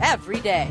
every day.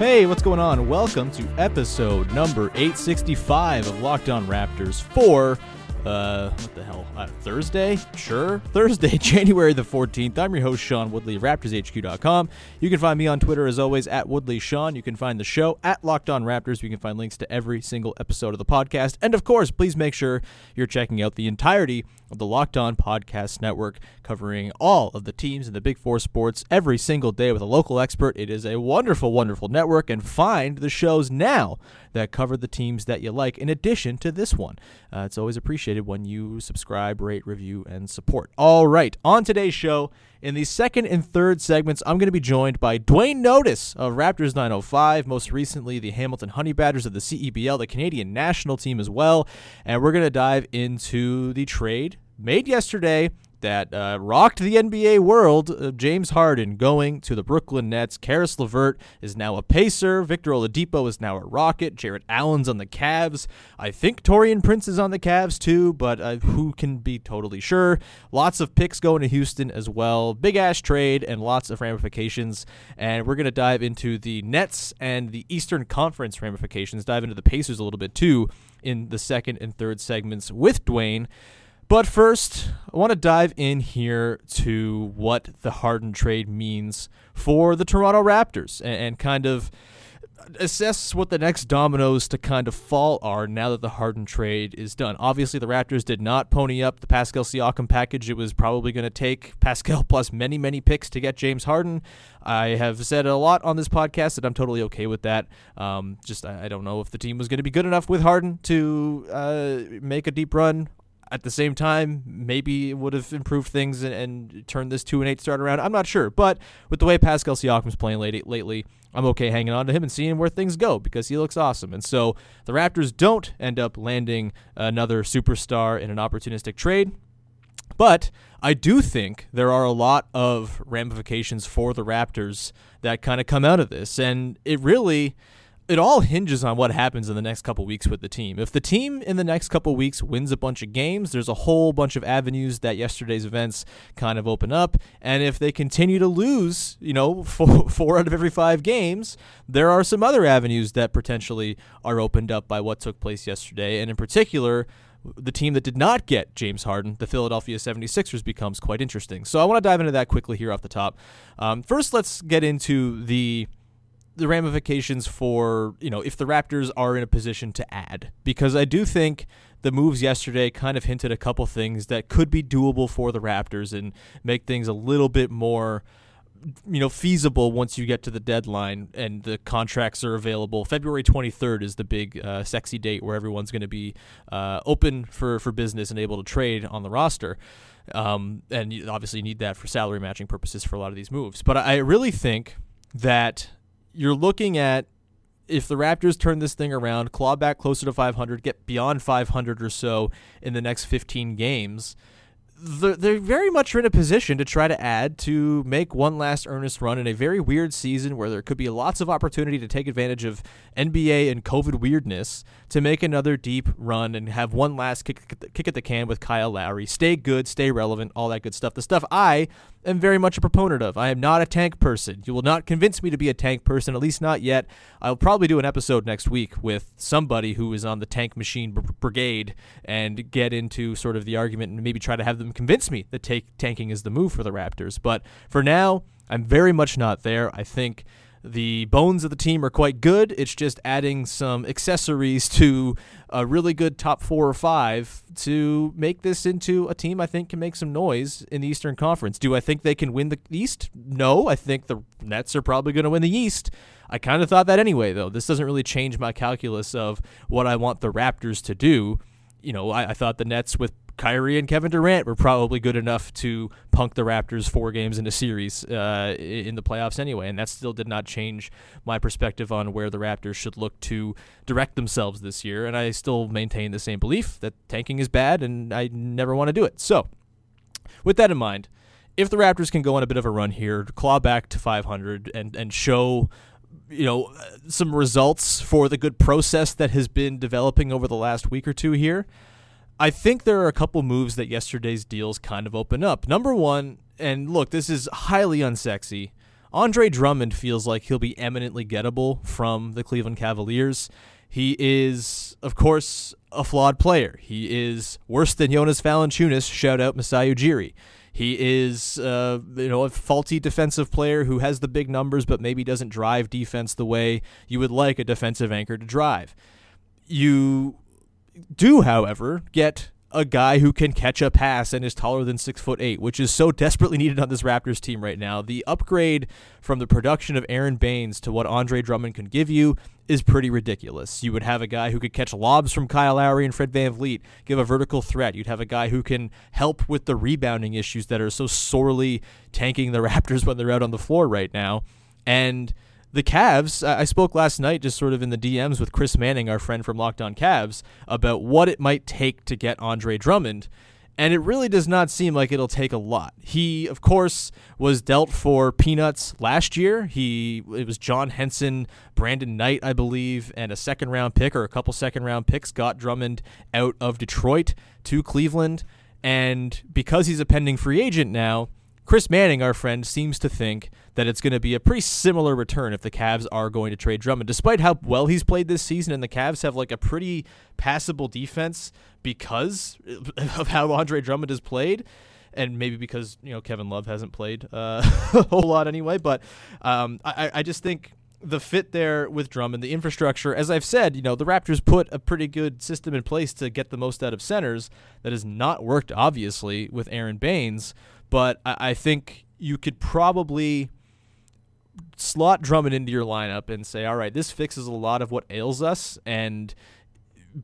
Hey, what's going on? Welcome to episode number 865 of Locked On Raptors for uh what the hell? Uh, Thursday? Sure. Thursday, January the 14th. I'm your host Sean Woodley, raptorshq.com. You can find me on Twitter as always at Woodley Sean. You can find the show at Locked On Raptors. You can find links to every single episode of the podcast. And of course, please make sure you're checking out the entirety of the Locked On Podcast Network, covering all of the teams in the Big Four sports every single day with a local expert. It is a wonderful, wonderful network, and find the shows now that cover the teams that you like, in addition to this one. Uh, it's always appreciated when you subscribe, rate, review, and support. All right, on today's show, in the second and third segments, I'm going to be joined by Duane Notice of Raptors 905, most recently the Hamilton Honey Badgers of the CEBL, the Canadian national team as well. And we're going to dive into the trade made yesterday that uh, rocked the NBA world. Uh, James Harden going to the Brooklyn Nets. Caris LeVert is now a Pacer. Victor Oladipo is now a Rocket. Jarrett Allen's on the Cavs. I think Taurean Prince is on the Cavs too, but uh, who can be totally sure? Lots of picks going to Houston as well. Big ass trade and lots of ramifications. And we're going to dive into the Nets and the Eastern Conference ramifications, dive into the Pacers a little bit too in the second and third segments with Duane. But first, I want to dive in here to what the Harden trade means for the Toronto Raptors and, and, kind of assess what the next dominoes to kind of fall are now that the Harden trade is done. Obviously, the Raptors did not pony up the Pascal Siakam package. It was probably going to take Pascal plus many, many picks to get James Harden. I have said a lot on this podcast that I'm totally okay with that. Um, just I, I don't know if the team was going to be good enough with Harden to uh, make a deep run at the same time, maybe it would have improved things and, and, turned this two and eight start around. I'm not sure, but with the way Pascal Siakam's playing late, lately, I'm okay hanging on to him and seeing where things go because he looks awesome. And so the Raptors don't end up landing another superstar in an opportunistic trade. But I do think there are a lot of ramifications for the Raptors that kind of come out of this. And it really it all hinges on what happens in the next couple weeks with the team. If the team in the next couple weeks wins a bunch of games, there's a whole bunch of avenues that yesterday's events kind of open up. And if they continue to lose, you know, four, four out of every five games, there are some other avenues that potentially are opened up by what took place yesterday. And in particular, the team that did not get James Harden, the Philadelphia 76ers, becomes quite interesting. So I want to dive into that quickly here off the top. Um, first, let's get into the the ramifications for, you know, if the Raptors are in a position to add. Because I do think the moves yesterday kind of hinted a couple things that could be doable for the Raptors and make things a little bit more you know feasible once you get to the deadline and the contracts are available. February 23rd is the big uh, sexy date where everyone's going to be uh, open for for business and able to trade on the roster. Um, and you obviously need that for salary matching purposes for a lot of these moves. But I really think that you're looking at if the Raptors turn this thing around, claw back closer to 500, get beyond 500 or so in the next 15 games, they're very much in a position to try to add to make one last earnest run in a very weird season where there could be lots of opportunity to take advantage of NBA and COVID weirdness to make another deep run and have one last kick, kick at the can with Kyle Lowry. Stay good, stay relevant, all that good stuff. The stuff I am very much a proponent of. I am not a tank person. You will not convince me to be a tank person, at least not yet. I'll probably do an episode next week with somebody who is on the tank machine br- brigade and get into sort of the argument and maybe try to have them convince me that take, tanking is the move for the Raptors. But for now, I'm very much not there. I think the bones of the team are quite good. It's just adding some accessories to a really good top four or five to make this into a team I think can make some noise in the Eastern Conference. Do I think they can win the East? No. I think the Nets are probably going to win the East. I kind of thought that anyway, though. This doesn't really change my calculus of what I want the Raptors to do. You know, I, I thought the Nets with Kyrie and Kevin Durant were probably good enough to punk the Raptors four games in a series uh, in the playoffs anyway, and that still did not change my perspective on where the Raptors should look to direct themselves this year. And I still maintain the same belief that tanking is bad, and I never want to do it. So, with that in mind, if the Raptors can go on a bit of a run here, claw back to 500, and and show you know some results for the good process that has been developing over the last week or two here I think there are a couple moves that yesterday's deals kind of open up. Number one, and look, this is highly unsexy. Andre Drummond feels like he'll be eminently gettable from the Cleveland Cavaliers. He is, of course, a flawed player. He is worse than Jonas Valanciunas. Shout out Masai Ujiri. He is, uh, you know, a faulty defensive player who has the big numbers, but maybe doesn't drive defense the way you would like a defensive anchor to drive. You do, however, get a guy who can catch a pass and is taller than six foot eight, which is so desperately needed on this Raptors team right now. The upgrade from the production of Aron Baynes to what Andre Drummond can give you is pretty ridiculous. You would have a guy who could catch lobs from Kyle Lowry and Fred VanVleet, give a vertical threat. You'd have a guy who can help with the rebounding issues that are so sorely tanking the Raptors when they're out on the floor right now. And the Cavs, I spoke last night just sort of in the DMs with Chris Manning, our friend from Locked On Cavs, about what it might take to get Andre Drummond. And it really does not seem like it'll take a lot. He, of course, was dealt for peanuts last year. He it was John Henson, Brandon Knight, I believe, and a second round pick or a couple second round picks got Drummond out of Detroit to Cleveland. And because he's a pending free agent now, Chris Manning, our friend, seems to think that it's going to be a pretty similar return if the Cavs are going to trade Drummond. Despite how well he's played this season, and the Cavs have like a pretty passable defense because of how Andre Drummond has played and maybe because you know Kevin Love hasn't played uh, a whole lot anyway. But um, I, I just think the fit there with Drummond, the infrastructure, as I've said, you know the Raptors put a pretty good system in place to get the most out of centers. That has not worked, obviously, with Aron Baynes. But I, I think you could probably slot Drummond into your lineup and say, all right, this fixes a lot of what ails us, and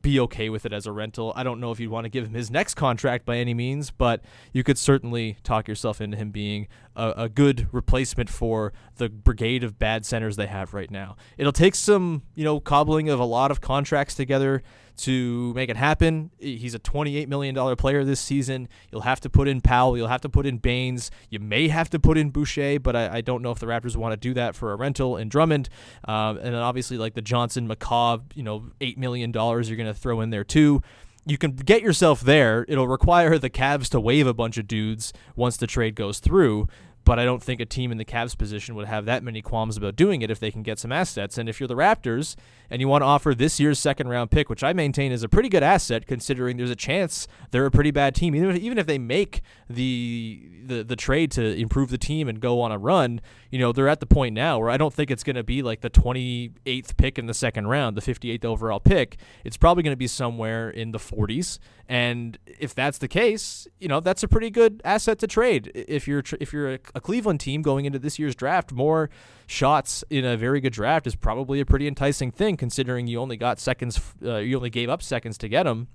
be okay with it as a rental. I don't know if you'd want to give him his next contract by any means, but you could certainly talk yourself into him being a, a, good replacement for the brigade of bad centers they have right now. It'll take some, you know, cobbling of a lot of contracts together to make it happen. He's a $28 million player this season. You'll have to put in Powell. You'll have to put in Baynes. You may have to put in Boucher, but I, I don't know if the Raptors want to do that for a rental in Drummond. Um, and then obviously, like the Johnson McCaw, you know, $8 million you're going to throw in there too you can get yourself there. It'll require the Cavs to waive a bunch of dudes once the trade goes through, but I don't think a team in the Cavs position would have that many qualms about doing it if they can get some assets. And if you're the Raptors and you want to offer this year's second round pick, which I maintain is a pretty good asset considering there's a chance they're a pretty bad team, even if, even if they make the, the the trade to improve the team and go on a run, you know, they're at the point now where I don't think it's going to be like the 28th pick in the second round, the 58th overall pick. It's probably going to be somewhere in the 40s. And if that's the case, you know, that's a pretty good asset to trade. If you're if you're a, a Cleveland team going into this year's draft, more shots in a very good draft is probably a pretty enticing thing considering you only got seconds uh, you only gave up seconds to get them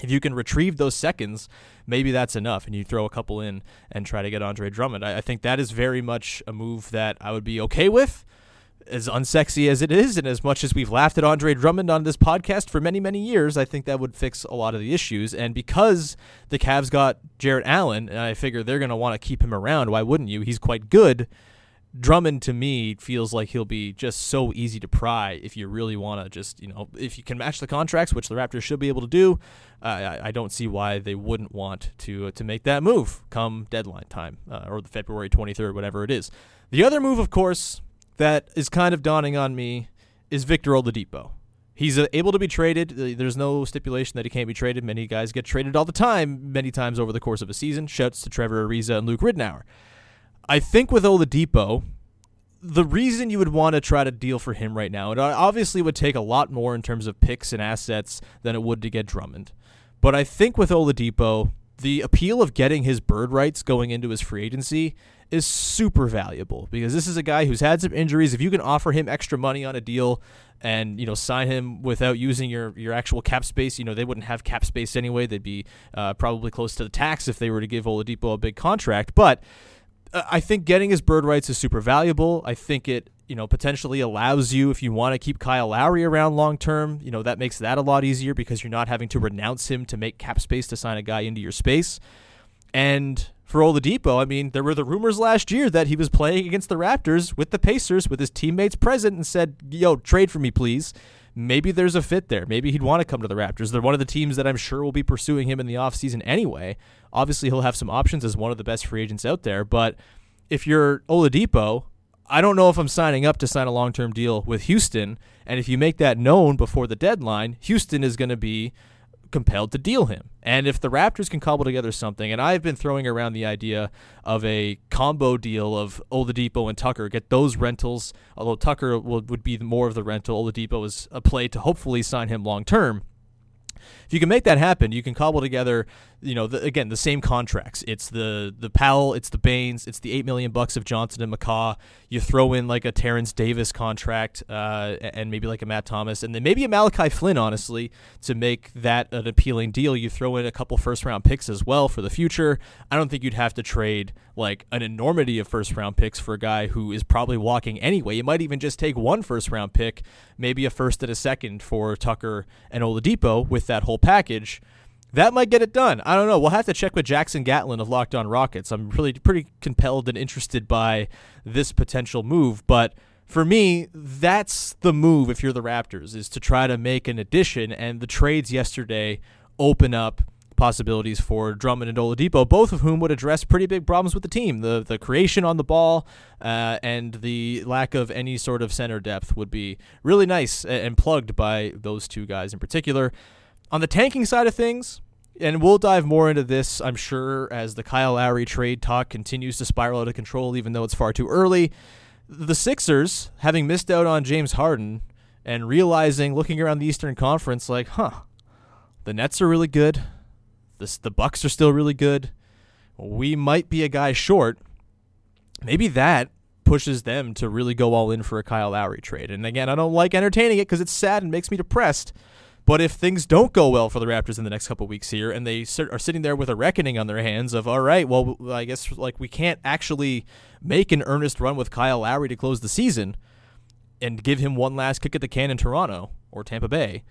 if you can retrieve those seconds, maybe that's enough, and you throw a couple in and try to get Andre Drummond. I, I, think that is very much a move that I would be okay with, as unsexy as it is, and as much as we've laughed at Andre Drummond on this podcast for many, many years. I think that would fix a lot of the issues. And because the Cavs got Jarrett Allen, and I figure they're going to want to keep him around, why wouldn't you? He's quite good. Drummond to me feels like he'll be just so easy to pry if you really want to just you know if you can match the contracts, which the Raptors should be able to do. Uh, I, I, don't see why they wouldn't want to uh, to make that move come deadline time uh, or the February 23rd, whatever it is. The other move, of course, that is kind of dawning on me is Victor Oladipo. He's uh, able to be traded. There's no stipulation that he can't be traded. Many guys get traded all the time, many times over the course of a season. Shouts to Trevor Ariza and Luke Ridnour. I think with Oladipo, the reason you would want to try to deal for him right now, it obviously would take a lot more in terms of picks and assets than it would to get Drummond. But I think with Oladipo, the appeal of getting his bird rights going into his free agency is super valuable because this is a guy who's had some injuries. If you can offer him extra money on a deal and you know sign him without using your your actual cap space, you know they wouldn't have cap space anyway. They'd be uh, probably close to the tax if they were to give Oladipo a big contract, but Uh, I think getting his bird rights is super valuable. I think it, you know, potentially allows you if you want to keep Kyle Lowry around long term, you know, that makes that a lot easier because you're not having to renounce him to make cap space to sign a guy into your space. And for Oladipo, I mean, there were the rumors last year that he was playing against the Raptors with the Pacers with his teammates present and said, "Yo, trade for me, please." Maybe there's a fit there. Maybe he'd want to come to the Raptors. They're one of the teams that I'm sure will be pursuing him in the offseason anyway. Obviously, he'll have some options as one of the best free agents out there. But if you're Oladipo, I don't know if I'm signing up to sign a long term deal with Houston. And if you make that known before the deadline, Houston is going to be compelled to deal him. And if the Raptors can cobble together something, and I've been throwing around the idea of a combo deal of Oladipo and Tucker, get those rentals, although Tucker would, would be more of the rental, Oladipo is a play to hopefully sign him long term. If you can make that happen, you can cobble together you know, the, again, the same contracts. It's the the Powell, it's the Baynes, it's the eight million bucks of Johnson and McCaw. You throw in like a Terence Davis contract, uh, and maybe like a Matt Thomas, and then maybe a Malachi Flynn, honestly, to make that an appealing deal. You throw in a couple first round picks as well for the future. I don't think you'd have to trade like an enormity of first round picks for a guy who is probably walking anyway. You might even just take one first round pick, maybe a first and a second for Tucker and Oladipo with that whole package that might get it done. I don't know. We'll have to check with Jackson Gatlin of Locked On Rockets. I'm really pretty compelled and interested by this potential move, but for me, that's the move if you're the Raptors is to try to make an addition and the trades yesterday open up possibilities for Drummond and Oladipo, both of whom would address pretty big problems with the team. The the creation on the ball uh, and the lack of any sort of center depth would be really nice and plugged by those two guys in particular. On the tanking side of things, and we'll dive more into this, I'm sure, as the Kyle Lowry trade talk continues to spiral out of control, even though it's far too early. The Sixers, having missed out on James Harden and realizing, looking around the Eastern Conference, like, huh, the Nets are really good. The Bucks are still really good. We might be a guy short. Maybe that pushes them to really go all in for a Kyle Lowry trade. And again, I don't like entertaining it because it's sad and makes me depressed. But if things don't go well for the Raptors in the next couple weeks here, and they are sitting there with a reckoning on their hands of, all right, well, I guess like we can't actually make an earnest run with Kyle Lowry to close the season, and give him one last kick at the can in Toronto or Tampa Bay,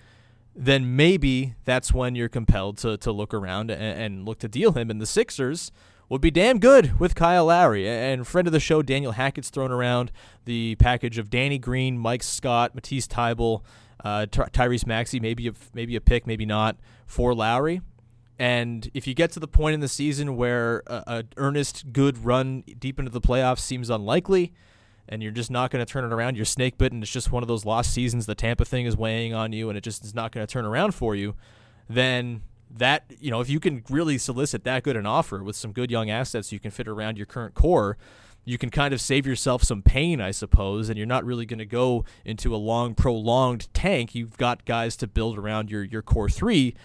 then maybe that's when you're compelled to to look around and, and look to deal him. And the Sixers would be damn good with Kyle Lowry. And friend of the show, Daniel Hackett's thrown around the package of Danny Green, Mike Scott, Matisse Thybulle, uh, Tyrese Maxey, maybe a, maybe a pick, maybe not for Lowry. And if you get to the point in the season where a, a earnest, good run deep into the playoffs seems unlikely, and you're just not going to turn it around, you're snake bitten. It's just one of those lost seasons. The Tampa thing is weighing on you, and it just is not going to turn around for you. Then that you know, if you can really solicit that good an offer with some good young assets, you can fit around your current core. You can kind of save yourself some pain, I suppose, and you're not really going to go into a long, prolonged tank. You've got guys to build around your your core three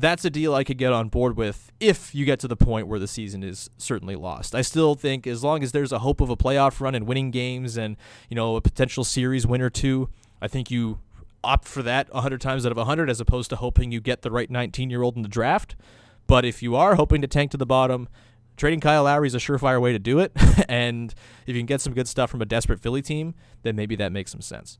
that's a deal I could get on board with if you get to the point where the season is certainly lost. I still think as long as there's a hope of a playoff run and winning games and, you know, a potential series win or two, I think you opt for that 100 times out of 100 as opposed to hoping you get the right 19-year-old in the draft. But if you are hoping to tank to the bottom, trading Kyle Lowry is a surefire way to do it. and if you can get some good stuff from a desperate Philly team, then maybe that makes some sense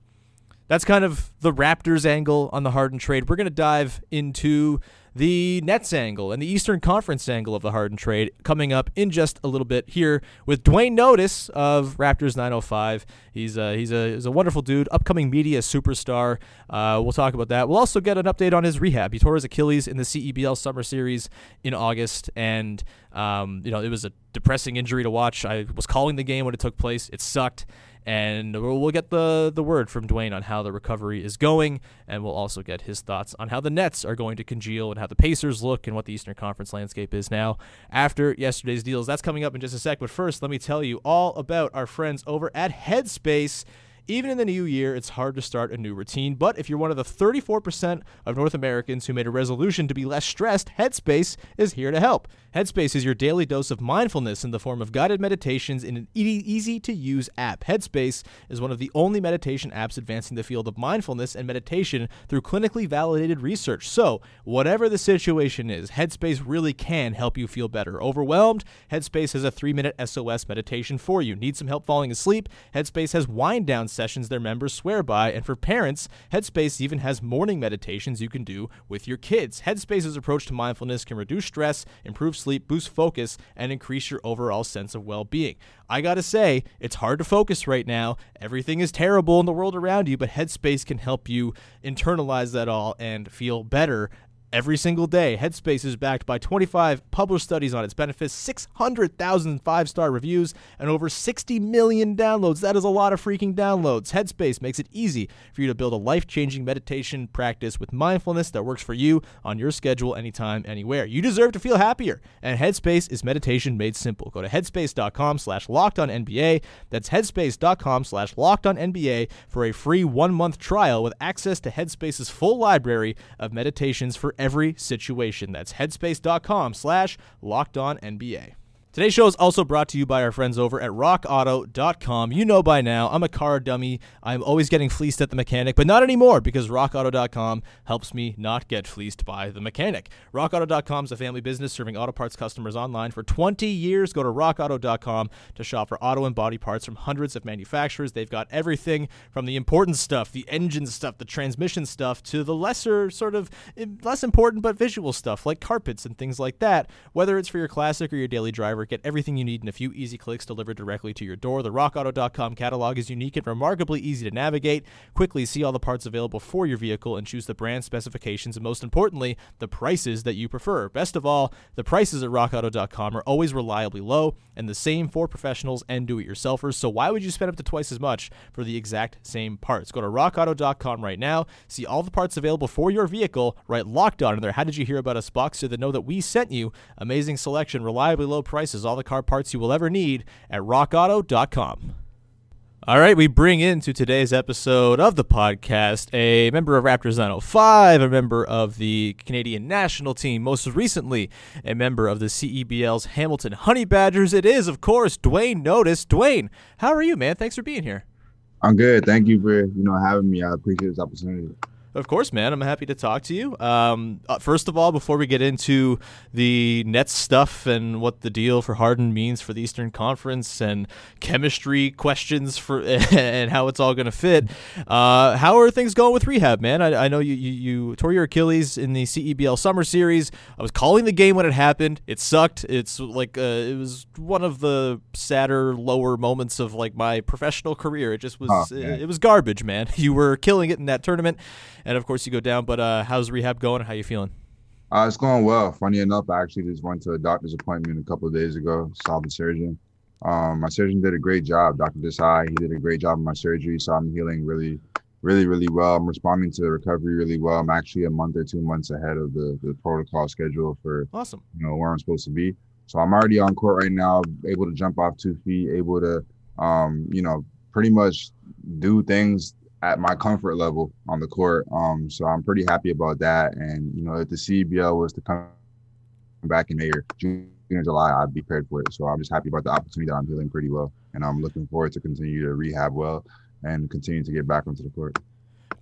that's kind of the Raptors angle on the Harden trade. We're going to dive into the Nets angle and the Eastern Conference angle of the Harden trade coming up in just a little bit here with Duane Notice of Raptors 905. He's a, he's a, he's a wonderful dude, upcoming media superstar. Uh, we'll talk about that. We'll also get an update on his rehab. He tore his Achilles in the CEBL Summer Series in August, and um, you know it was a depressing injury to watch. I was calling the game when it took place. It sucked and we'll get the the word from Duane on how the recovery is going, and we'll also get his thoughts on how the Nets are going to congeal and how the Pacers look and what the Eastern Conference landscape is now after yesterday's deals. That's coming up in just a sec, but first, let me tell you all about our friends over at Headspace. Even in the new year, it's hard to start a new routine, but if you're one of the 34% of North Americans who made a resolution to be less stressed, Headspace is here to help. Headspace is your daily dose of mindfulness in the form of guided meditations in an easy to use app. Headspace is one of the only meditation apps advancing the field of mindfulness and meditation through clinically validated research. So, whatever the situation is, Headspace really can help you feel better. Overwhelmed? Headspace has a three minute SOS meditation for you. Need some help falling asleep? Headspace has wind down sessions their members swear by. And for parents, Headspace even has morning meditations you can do with your kids. Headspace's approach to mindfulness can reduce stress, improve sleep, boost focus, and increase your overall sense of well being. I gotta say, it's hard to focus right now. Everything is terrible in the world around you, but Headspace can help you internalize that all and feel better every single day. Headspace is backed by 25 published studies on its benefits, 600,000 five star reviews, and over 60 million downloads. That is a lot of freaking downloads. Headspace makes it easy for you to build a life changing meditation practice with mindfulness that works for you on your schedule, anytime, anywhere. You deserve to feel happier, and Headspace is meditation made simple. Go to headspace.com slash locked on NBA. That's headspace.com slash locked on NBA for a free one month trial with access to Headspace's full library of meditations for every situation. That's headspace.com slash locked on NBA. Today's show is also brought to you by our friends over at rockauto.com. You know by now, I'm a car dummy. I'm always getting fleeced at the mechanic, but not anymore because rockauto.com helps me not get fleeced by the mechanic. Rockauto.com is a family business serving auto parts customers online for 20 years. Go to rockauto.com to shop for auto and body parts from hundreds of manufacturers. They've got everything from the important stuff, the engine stuff, the transmission stuff, to the lesser, sort of eh, less important but visual stuff like carpets and things like that. Whether it's for your classic or your daily driver, Get everything you need in a few easy clicks delivered directly to your door. The RockAuto.com catalog is unique and remarkably easy to navigate. Quickly see all the parts available for your vehicle and choose the brand specifications and, most importantly, the prices that you prefer. Best of all, the prices at RockAuto.com are always reliably low and the same for professionals and do it yourselfers. So, why would you spend up to twice as much for the exact same parts? Go to RockAuto.com right now, see all the parts available for your vehicle, write locked on in there. How did you hear about us box so they know that we sent you? Amazing selection, reliably low prices prices, all the car parts you will ever need at rockauto.com. All right, we bring into today's episode of the podcast a member of Raptors 905, a member of the Canadian national team, most recently a member of the CEBL's Hamilton Honey Badgers. It is, of course, Duane Notice. Duane, how are you, man? Thanks for being here. I'm good. Thank you for you know having me. I appreciate this opportunity. Of course, man. I'm happy to talk to you. Um, uh, first of all, before we get into the Nets stuff and what the deal for Harden means for the Eastern Conference and chemistry questions for and how it's all going to fit, uh, how are things going with rehab, man? I, I know you, you, you tore your Achilles in the CEBL Summer Series. I was calling the game when it happened. It sucked. It's like uh, it was one of the sadder, lower moments of like my professional career. It just was. Oh, it, it was garbage, man. You were killing it in that tournament and of course you go down. But uh, how's rehab going? How you feeling? Uh, it's going well. Funny enough, I actually just went to a doctor's appointment a couple of days ago. Saw the surgeon. Um, my surgeon did a great job, Dr. Desai. He did a great job of my surgery, so I'm healing really, really, really well. I'm responding to the recovery really well. I'm actually a month or two months ahead of the, the protocol schedule for Awesome. you know where I'm supposed to be. So I'm already on court right now, able to jump off two feet, able to, um, you know, pretty much do things at my comfort level on the court. Um, so I'm pretty happy about that. And you know, if the CBL was to come back in May or June or July, I'd be prepared for it. So I'm just happy about the opportunity that I'm feeling pretty well, and I'm looking forward to continue to rehab well and continue to get back onto the court.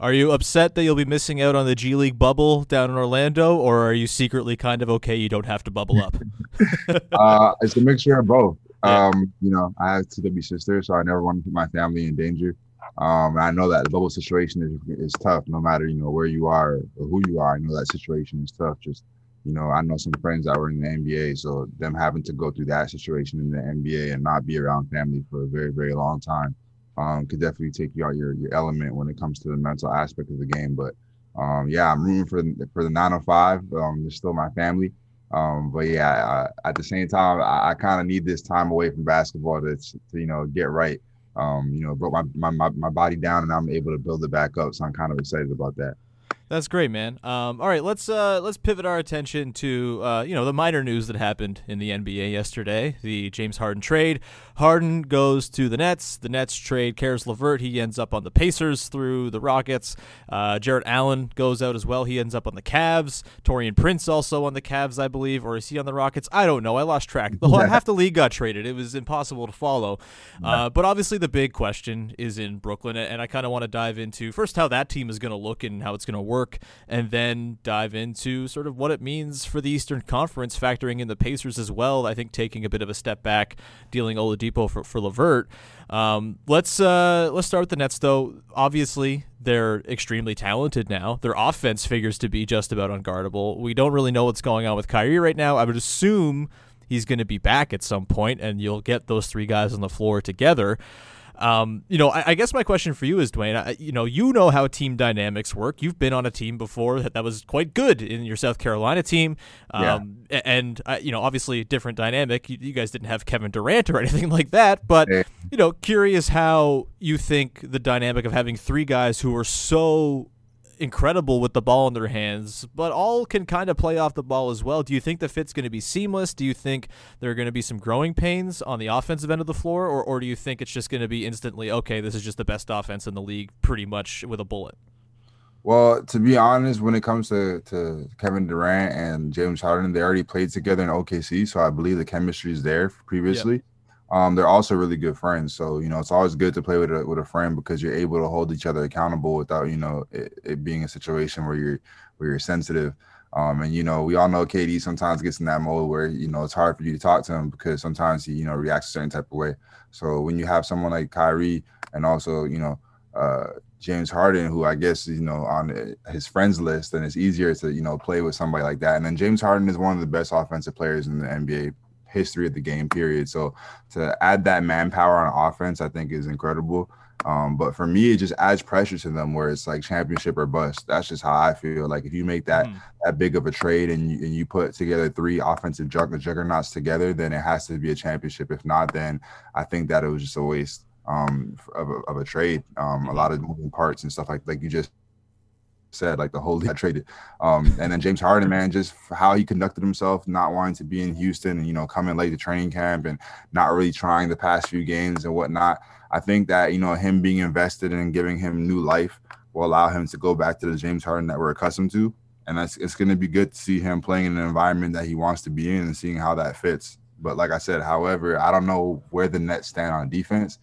Are you upset that you'll be missing out on the G League bubble down in Orlando, or are you secretly kind of okay you don't have to bubble up? uh, it's a mixture of both. Yeah. Um, you know, I have two baby sisters, so I never want to put my family in danger. Um, I know that the bubble situation is, is tough, no matter you know where you are or who you are. I know that situation is tough. Just you know, I know some friends that were in the NBA, so them having to go through that situation in the NBA and not be around family for a very, very long time um, could definitely take you out your your element when it comes to the mental aspect of the game. But um, yeah, I'm rooting for the, for the 905. Um, they're still my family. Um, but yeah, I, at the same time, I, I kind of need this time away from basketball to, to you know get right. Um, you know, broke my, my my my body down, and I'm able to build it back up. So I'm kind of excited about that. That's great, man. Um, all right, let's uh, let's pivot our attention to uh, you know the minor news that happened in the NBA yesterday. The James Harden trade. Harden goes to the Nets. The Nets trade Caris LeVert. He ends up on the Pacers through the Rockets. Uh, Jarrett Allen goes out as well. He ends up on the Cavs. Taurean Prince also on the Cavs, I believe, or is he on the Rockets? I don't know. I lost track. The whole half the league got traded. It was impossible to follow. Uh, but obviously, the big question is in Brooklyn, and I kind of want to dive into first how that team is going to look and how it's going to work, and then dive into sort of what it means for the Eastern Conference, factoring in the Pacers as well. I think taking a bit of a step back, dealing Oladipo for for Levert. Um, let's uh, let's start with the Nets though. Obviously, they're extremely talented now. Their offense figures to be just about unguardable. We don't really know what's going on with Kyrie right now. I would assume he's going to be back at some point, and you'll get those three guys on the floor together. Um, you know, I, I, guess my question for you is, Duane. I, you know, you know how team dynamics work. You've been on a team before that, that was quite good in your South Carolina team, um, yeah. and uh, you know, obviously different dynamic. You, you, guys didn't have Kevin Durant or anything like that, but you know, curious how you think the dynamic of having three guys who are so incredible with the ball in their hands, but all can kind of play off the ball as well. Do you think the fit's going to be seamless? Do you think there are going to be some growing pains on the offensive end of the floor, or, or do you think it's just going to be instantly, okay, this is just the best offense in the league pretty much with a bullet? Well, to be honest, when it comes to, to Kevin Durant and James Harden, they already played together in OKC, so I believe the chemistry is there previously. Yep. Um, they're also really good friends. So, you know, it's always good to play with a with a friend because you're able to hold each other accountable without, you know, it, it being a situation where you're where you're sensitive. Um, and you know, we all know KD sometimes gets in that mode where you know it's hard for you to talk to him because sometimes he, you know, reacts a certain type of way. So when you have someone like Kyrie and also, you know, uh, James Harden, who I guess you know on his friends list, then it's easier to you know play with somebody like that. And then James Harden is one of the best offensive players in the NBA history of the game, period. So to add that manpower on offense, I think is incredible. Um, but for me, it just adds pressure to them where it's like championship or bust. That's just how I feel. Like if you make that mm. that big of a trade and you, and you put together three offensive jugg- juggernauts together, then it has to be a championship. If not, then I think that it was just a waste um, of, a, of a trade. Um, a lot of moving parts and stuff like like you just said, like the whole league traded. Um, and then James Harden, man, just how he conducted himself, not wanting to be in Houston and, you know, coming late to training camp and not really trying the past few games and whatnot. I think that, you know, him being invested and giving him new life will allow him to go back to the James Harden that we're accustomed to. And that's it's going to be good to see him playing in an environment that he wants to be in and seeing how that fits. But like I said, however, I don't know where the Nets stand on defense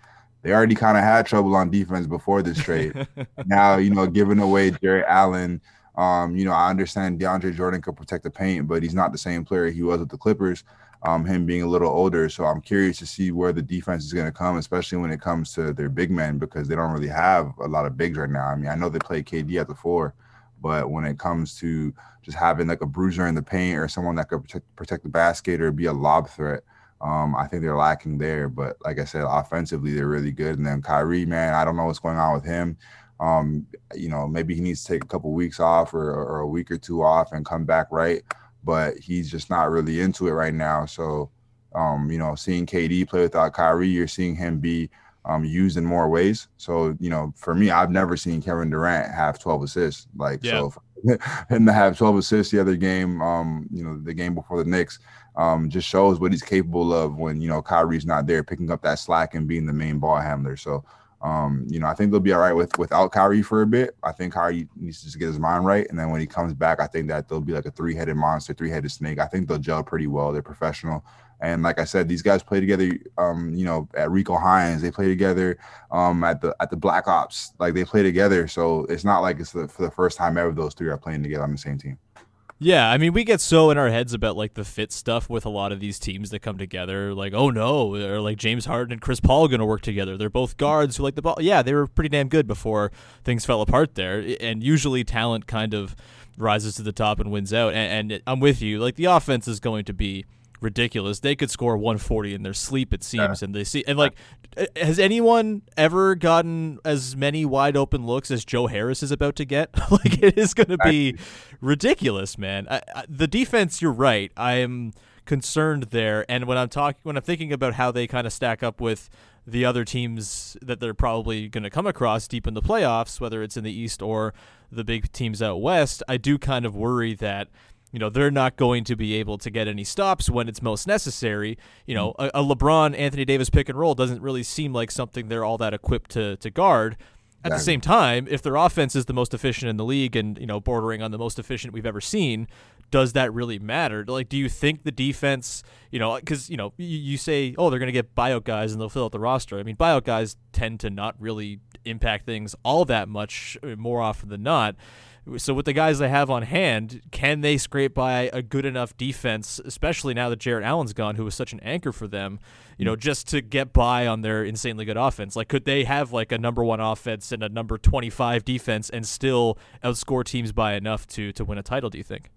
they already kind of had trouble on defense before this trade. now, you know, giving away Jarrett Allen, um, you know, I understand DeAndre Jordan could protect the paint, but he's not the same player he was with the Clippers. Um, him being a little older, so I'm curious to see where the defense is going to come, especially when it comes to their big men, because they don't really have a lot of bigs right now. I mean, I know they play KD at the four, but when it comes to just having like a bruiser in the paint or someone that could protect, protect the basket or be a lob threat, um, I think they're lacking there, but like I said, offensively they're really good. And then Kyrie, man, I don't know what's going on with him. Um, you know, maybe he needs to take a couple weeks off or, or a week or two off and come back right. But he's just not really into it right now. So, um, you know, seeing KD play without Kyrie, you're seeing him be um, used in more ways. So, you know, for me, I've never seen Kevin Durant have 12 assists. Like, Yeah. so him to have 12 assists the other game, um, you know, the game before the Knicks, um, just shows what he's capable of when, you know, Kyrie's not there, picking up that slack and being the main ball handler. So, um, you know, I think they'll be all right with without Kyrie for a bit. I think Kyrie needs to just get his mind right. And then when he comes back, I think that they'll be like a three headed monster, three headed snake. I think they'll gel pretty well. They're professional. And like I said, these guys play together. Um, you know, at Rico Hines, they play together. Um, at the at the Black Ops, like they play together. So it's not like it's the, for the first time ever those three are playing together on the same team. Yeah, I mean, we get so in our heads about like the fit stuff with a lot of these teams that come together. Like, oh no, or like James Harden and Chris Paul going to work together. They're both guards who like the ball. Yeah, they were pretty damn good before things fell apart there. And usually, talent kind of rises to the top and wins out. And, and I'm with you. Like the offense is going to be ridiculous. They could score 140 in their sleep, it seems, and they see and like, has anyone ever gotten as many wide open looks as Joe Harris is about to get? like, mm-hmm. it is going to be ridiculous, man. I, I, the defense, you're right. I am concerned there, and when I'm talking, when I'm thinking about how they kind of stack up with the other teams that they're probably going to come across deep in the playoffs, whether it's in the East or the big teams out west, I do kind of worry that you know they're not going to be able to get any stops when it's most necessary. You know, a, a LeBron Anthony Davis pick and roll doesn't really seem like something they're all that equipped to to guard. At the same time, if their offense is the most efficient in the league and you know bordering on the most efficient we've ever seen, does that really matter? Like, do you think the defense, you know, because you know you, you say, oh, they're going to get buyout guys and they'll fill out the roster. I mean, buyout guys tend to not really impact things all that much uh, more often than not. So with the guys they have on hand, can they scrape by a good enough defense, especially now that Jarrett Allen's gone, who was such an anchor for them, you know, just to get by on their insanely good offense? Like, could they have like a number one offense and a number twenty-five defense and still outscore teams by enough to to win a title? Do you think?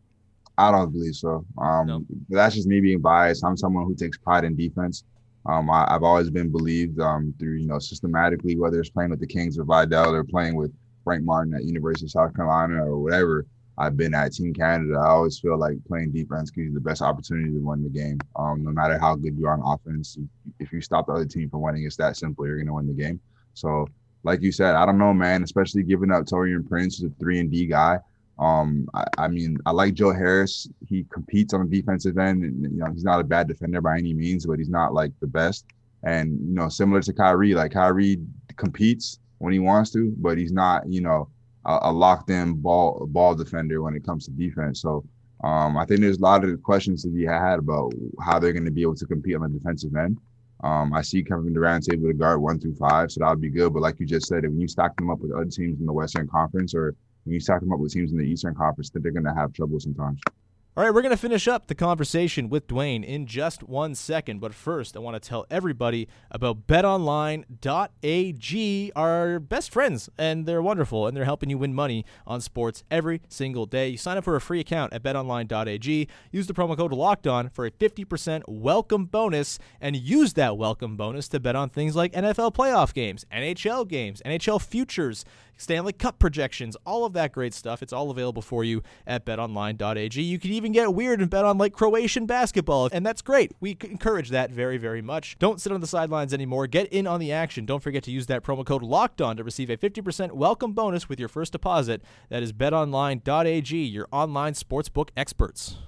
I don't believe so. Um, No. That's just me being biased. I'm someone who takes pride in defense. Um, I, I've always been believed um, through, you know, systematically, whether it's playing with the Kings or Vidal or playing with Frank Martin at University of South Carolina or whatever. I've been at Team Canada. I always feel like playing defense gives you the best opportunity to win the game. Um, no matter how good you are on offense, if you stop the other team from winning, it's that simple. You're going to win the game. So, like you said, I don't know, man. Especially giving up Taurean Prince, who's a three and D guy. Um, I, I mean, I like Joe Harris. He competes on the defensive end, and you know he's not a bad defender by any means, but he's not like the best. And you know, similar to Kyrie, like Kyrie competes when he wants to, but he's not, you know, a, a locked-in ball ball defender when it comes to defense. So, um, I think there's a lot of questions to be had about how they're going to be able to compete on the defensive end. Um, I see Kevin Durant's able to guard one through five, so that would be good. But like you just said, when you stack them up with other teams in the Western Conference or when you stack them up with teams in the Eastern Conference, that they're going to have trouble sometimes. All right, we're going to finish up the conversation with Duane in just one second. But first, I want to tell everybody about betonline.ag, our best friends, and they're wonderful, and they're helping you win money on sports every single day. You sign up for a free account at betonline.ag, use the promo code locked on for a 50% welcome bonus, and use that welcome bonus to bet on things like NFL playoff games, NHL games, NHL futures. Stanley Cup projections, all of that great stuff. It's all available for you at betonline.ag. You can even get weird and bet on like Croatian basketball, and that's great. We encourage that very, very much. Don't sit on the sidelines anymore. Get in on the action. Don't forget to use that promo code locked on to receive a 50% welcome bonus with your first deposit. That is betonline.ag, your online sportsbook experts.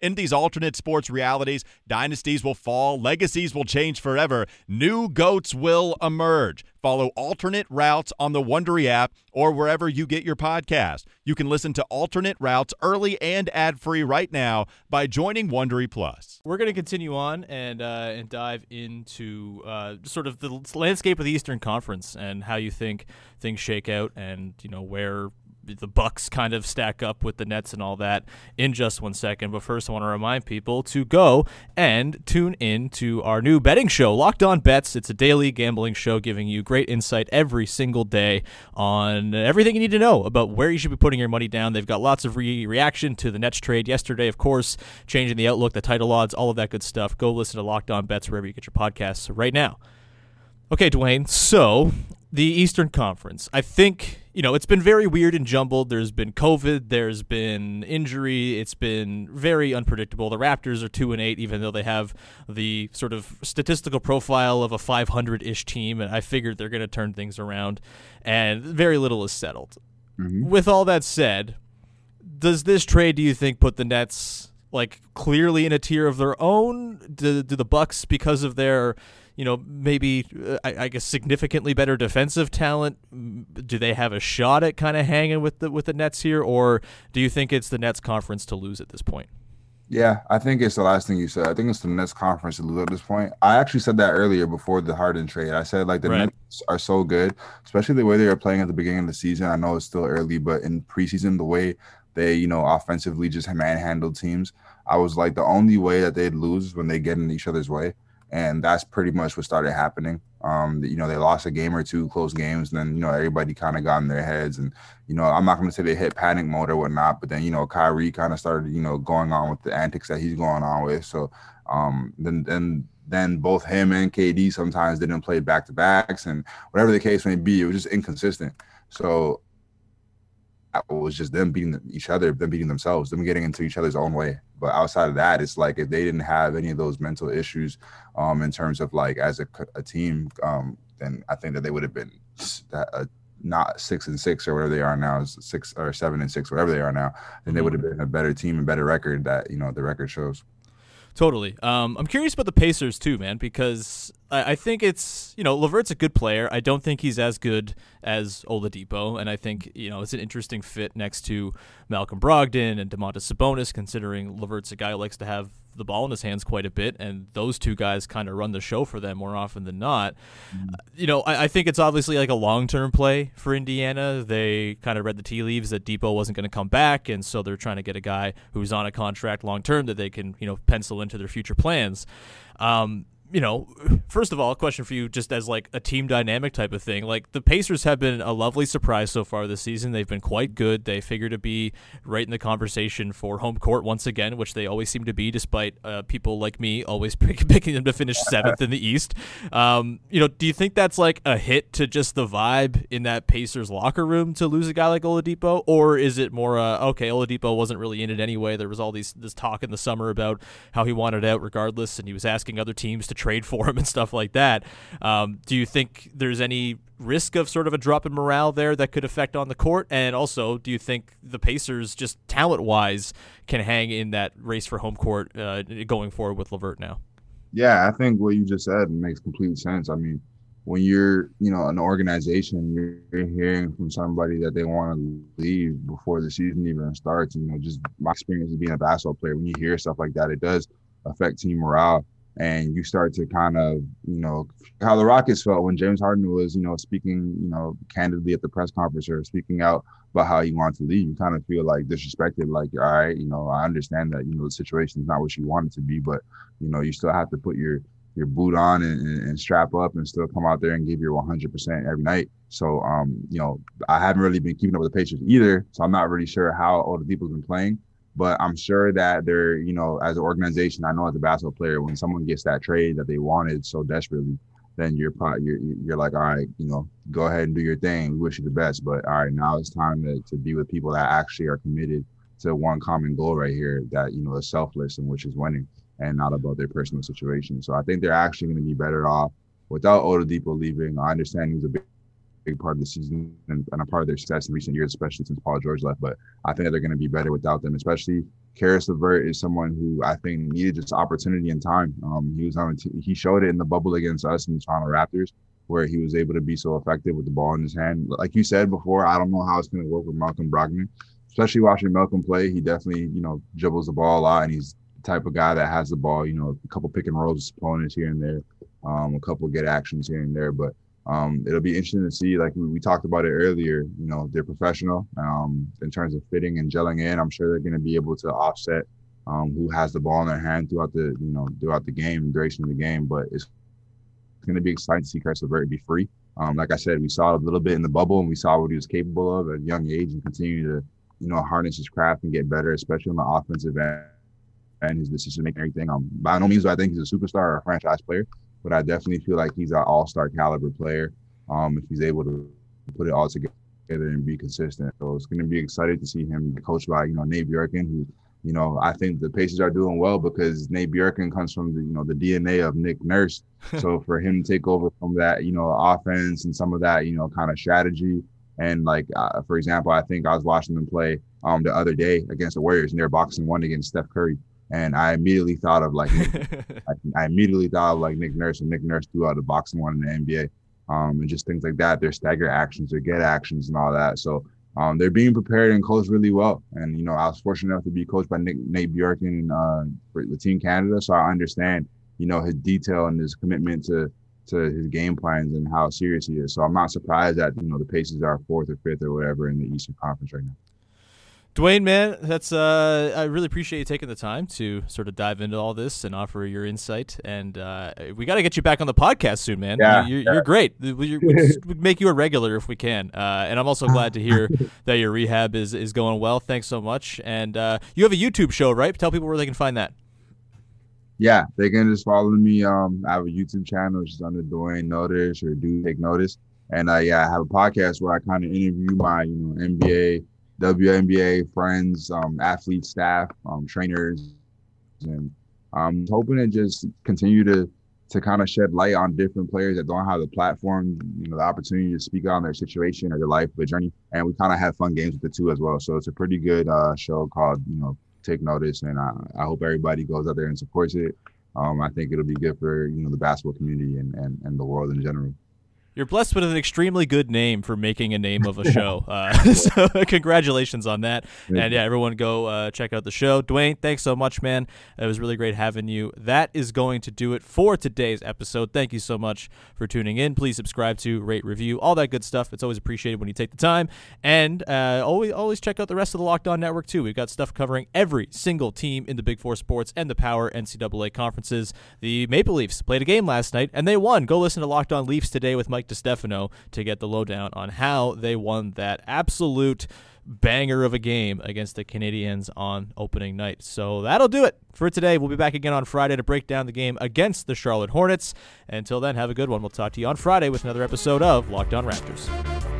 In these alternate sports realities, dynasties will fall, legacies will change forever, new goats will emerge. Follow alternate routes on the Wondery app or wherever you get your podcast. You can listen to alternate routes early and ad free right now by joining Wondery Plus. We're going to continue on and uh, and dive into uh, sort of the landscape of the Eastern Conference and how you think things shake out, and you know where the Bucks kind of stack up with the Nets and all that in just one second. But first, I want to remind people to go and tune in to our new betting show, Locked On Bets. It's a daily gambling show giving you great insight every single day on everything you need to know about where you should be putting your money down. They've got lots of re- reaction to the Nets trade yesterday, of course, changing the outlook, the title odds, all of that good stuff. Go listen to Locked On Bets wherever you get your podcasts right now. Okay, Duane. So the Eastern Conference. I think, you know, it's been very weird and jumbled. There's been COVID, there's been injury, it's been very unpredictable. The Raptors are 2 and 8 even though they have the sort of statistical profile of a 500-ish team and I figured they're going to turn things around and very little is settled. Mm-hmm. With all that said, does this trade do you think put the Nets like clearly in a tier of their own? Do, do the Bucks because of their you know, maybe uh, I, I, guess significantly better defensive talent. Do they have a shot at kind of hanging with the with the Nets here, or do you think it's the Nets conference to lose at this point? Yeah, I think it's the last thing you said. I think it's the Nets conference to lose at this point. I actually said that earlier before the Harden trade. I said like the right. Nets are so good, especially the way they are playing at the beginning of the season. I know it's still early, but in preseason, the way they, you know, offensively just manhandled teams, I was like the only way that they'd lose is when they get in each other's way and that's pretty much what started happening. Um, you know, they lost a game or two, close games, and then you know everybody kind of got in their heads, and you know I'm not going to say they hit panic mode or whatnot, but then you know Kyrie kind of started you know going on with the antics that he's going on with. So um, then then then both him and KD sometimes didn't play back to backs, and whatever the case may be, it was just inconsistent. So it was just them beating each other, them beating themselves, them getting into each other's own way. But outside of that, it's like if they didn't have any of those mental issues, um, in terms of like as a, a team, um, then I think that they would have been uh, not six and six or whatever they are now, six or seven and six, whatever they are now. Then they would have been a better team and better record that you know the record shows. Totally. Um, I'm curious about the Pacers too, man, because I, I, think it's you know LeVert's a good player. I don't think he's as good as Oladipo, and I think you know it's an interesting fit next to Malcolm Brogdon and Domantas Sabonis, considering LeVert's a guy who likes to have the ball in his hands quite a bit, and those two guys kind of run the show for them more often than not. Mm-hmm. Uh, you know, I, I, think it's obviously like a long term play for Indiana. They kind of read the tea leaves that Dipo wasn't going to come back, and so they're trying to get a guy who's on a contract long term that they can, you know, pencil into their future plans. Um, you know, first of all, a question for you, just as like a team dynamic type of thing. Like the Pacers have been a lovely surprise so far this season. They've been quite good. They figure to be right in the conversation for home court once again, which they always seem to be, despite uh, people like me always picking them to finish seventh in the East. Um, you know, do you think that's like a hit to just the vibe in that Pacers locker room to lose a guy like Oladipo, or is it more uh, okay? Oladipo wasn't really in it anyway. There was all these this talk in the summer about how he wanted out regardless, and he was asking other teams to trade for him and stuff like that. Um, do you think there's any risk of sort of a drop in morale there that could affect on the court? And also, do you think the Pacers, just talent wise, can hang in that race for home court uh, going forward with LeVert now? Yeah, I think what you just said makes complete sense. I mean, when you're, you know, an organization, you're, hearing from somebody that they want to leave before the season even starts. You know, just my experience of being a basketball player, when you hear stuff like that, it does affect team morale and you start to kind of, you know, how the Rockets felt when James Harden was, you know, speaking, you know, candidly at the press conference or speaking out about how he wanted to leave. You kind of feel like disrespected, like, all right, you know, I understand that, you know, the situation is not what you want it to be, but, you know, you still have to put your your boot on and, and, strap up and still come out there and give your 100% every night. So, um, you know, I haven't really been keeping up with the Patriots either. So I'm not really sure how all the people have been playing. But I'm sure that they're, you know, as an organization, I know as a basketball player, when someone gets that trade that they wanted so desperately, then you're probably you're you're like, all right, you know, go ahead and do your thing. We wish you the best, but all right, now it's time to, to be with people that actually are committed to one common goal right here that you know is selfless and which is winning. and not about their personal situation. So I think they're actually going to be better off without Oladipo leaving. I understand he's a big, big part of the season and, and, a part of their success in recent years, especially since Paul George left. But I think they're going to be better without them, especially Caris LeVert is someone who I think needed just opportunity and time. Um, he was on, t- he showed it in the bubble against us in the Toronto Raptors, where he was able to be so effective with the ball in his hand. Like you said before, I don't know how it's going to work with Malcolm Brogdon, especially watching Malcolm play. He definitely, you know, dribbles the ball a lot, and he's the type of guy that has the ball. You know, a couple pick and rolls opponents here and there, um, a couple get actions here and there, but. Um, it'll be interesting to see. Like we, talked about it earlier, you know, they're professional um, in terms of fitting and gelling in. I'm sure they're going to be able to offset um, who has the ball in their hand throughout the you know throughout the game, duration of the game. But it's going to be exciting to see Caris LeVert be free. Um, like I said, we saw a little bit in the bubble, and we saw what he was capable of at a young age, and continue to you know harness his craft and get better, especially on the offensive end and his decision making everything. Um, by no means do I think he's a superstar or a franchise player, but I definitely feel like he's an all star caliber player. Um, if he's able to put it all together and be consistent, so it's going to be excited to see him coached by you know Nate Bjorkgren, who you know, I think the Pacers are doing well because Nate Bjorkgren comes from the, you know, the DNA of Nick Nurse. so for him to take over from that, you know, offense and some of that, you know, kind of strategy. And like, uh, for example, I think I was watching them play um the other day against the Warriors and they're box-and-one against Steph Curry. And I immediately thought of like, Nick, I, I, immediately thought of like Nick Nurse and Nick Nurse threw out a box-and-one in the NBA. Um, and just things like that. Their stagger actions, their get actions, and all that. So um, they're being prepared and coached really well. And you know, I was fortunate enough to be coached by Nick, Nate Bjorkgren uh, with Team Canada, so I understand you know his detail and his commitment to to his game plans and how serious he is. So I'm not surprised that you know the Pacers are fourth or fifth or whatever in the Eastern Conference right now. Duane, man, that's uh, I really appreciate you taking the time to sort of dive into all this and offer your insight. And uh, we got to get you back on the podcast soon, man. Yeah, you're, yeah. you're great. We, make you a regular if we can. Uh, and I'm also glad to hear that your rehab is is going well. Thanks so much. And uh, you have a YouTube show, right? Tell people where they can find that. Yeah, they can just follow me. Um, I have a YouTube channel, which is under Duane Notice or Do Take Notice. And uh, yeah, I have a podcast where I kind of interview my, you know, NBA WNBA friends, um, athlete staff, um, trainers, and I'm hoping to just continue to to kind of shed light on different players that don't have the platform, you know, the opportunity to speak on their situation or their life, their journey, and we kind of have fun games with the two as well. So it's a pretty good uh, show called, you know, Take Notice, and I, I hope everybody goes out there and supports it. Um, I think it'll be good for you know the basketball community and, and, and the world in general. You're blessed with an extremely good name for making a name of a show. Uh, so congratulations on that. And yeah, everyone go uh, check out the show. Duane, thanks so much, man. It was really great having you. That is going to do it for today's episode. Thank you so much for tuning in. Please subscribe to, rate, review, all that good stuff. It's always appreciated when you take the time. And uh, always, always check out the rest of the Locked On Network too. We've got stuff covering every single team in the Big Four sports and the Power NCAA conferences. The Maple Leafs played a game last night and they won. Go listen to Locked On Leafs today with Mike DeStefano to get the lowdown on how they won that absolute banger of a game against the Canadiens on opening night. So that'll do it for today. We'll be back again on Friday to break down the game against the Charlotte Hornets. Until then, have a good one. We'll talk to you on Friday with another episode of Locked On Raptors.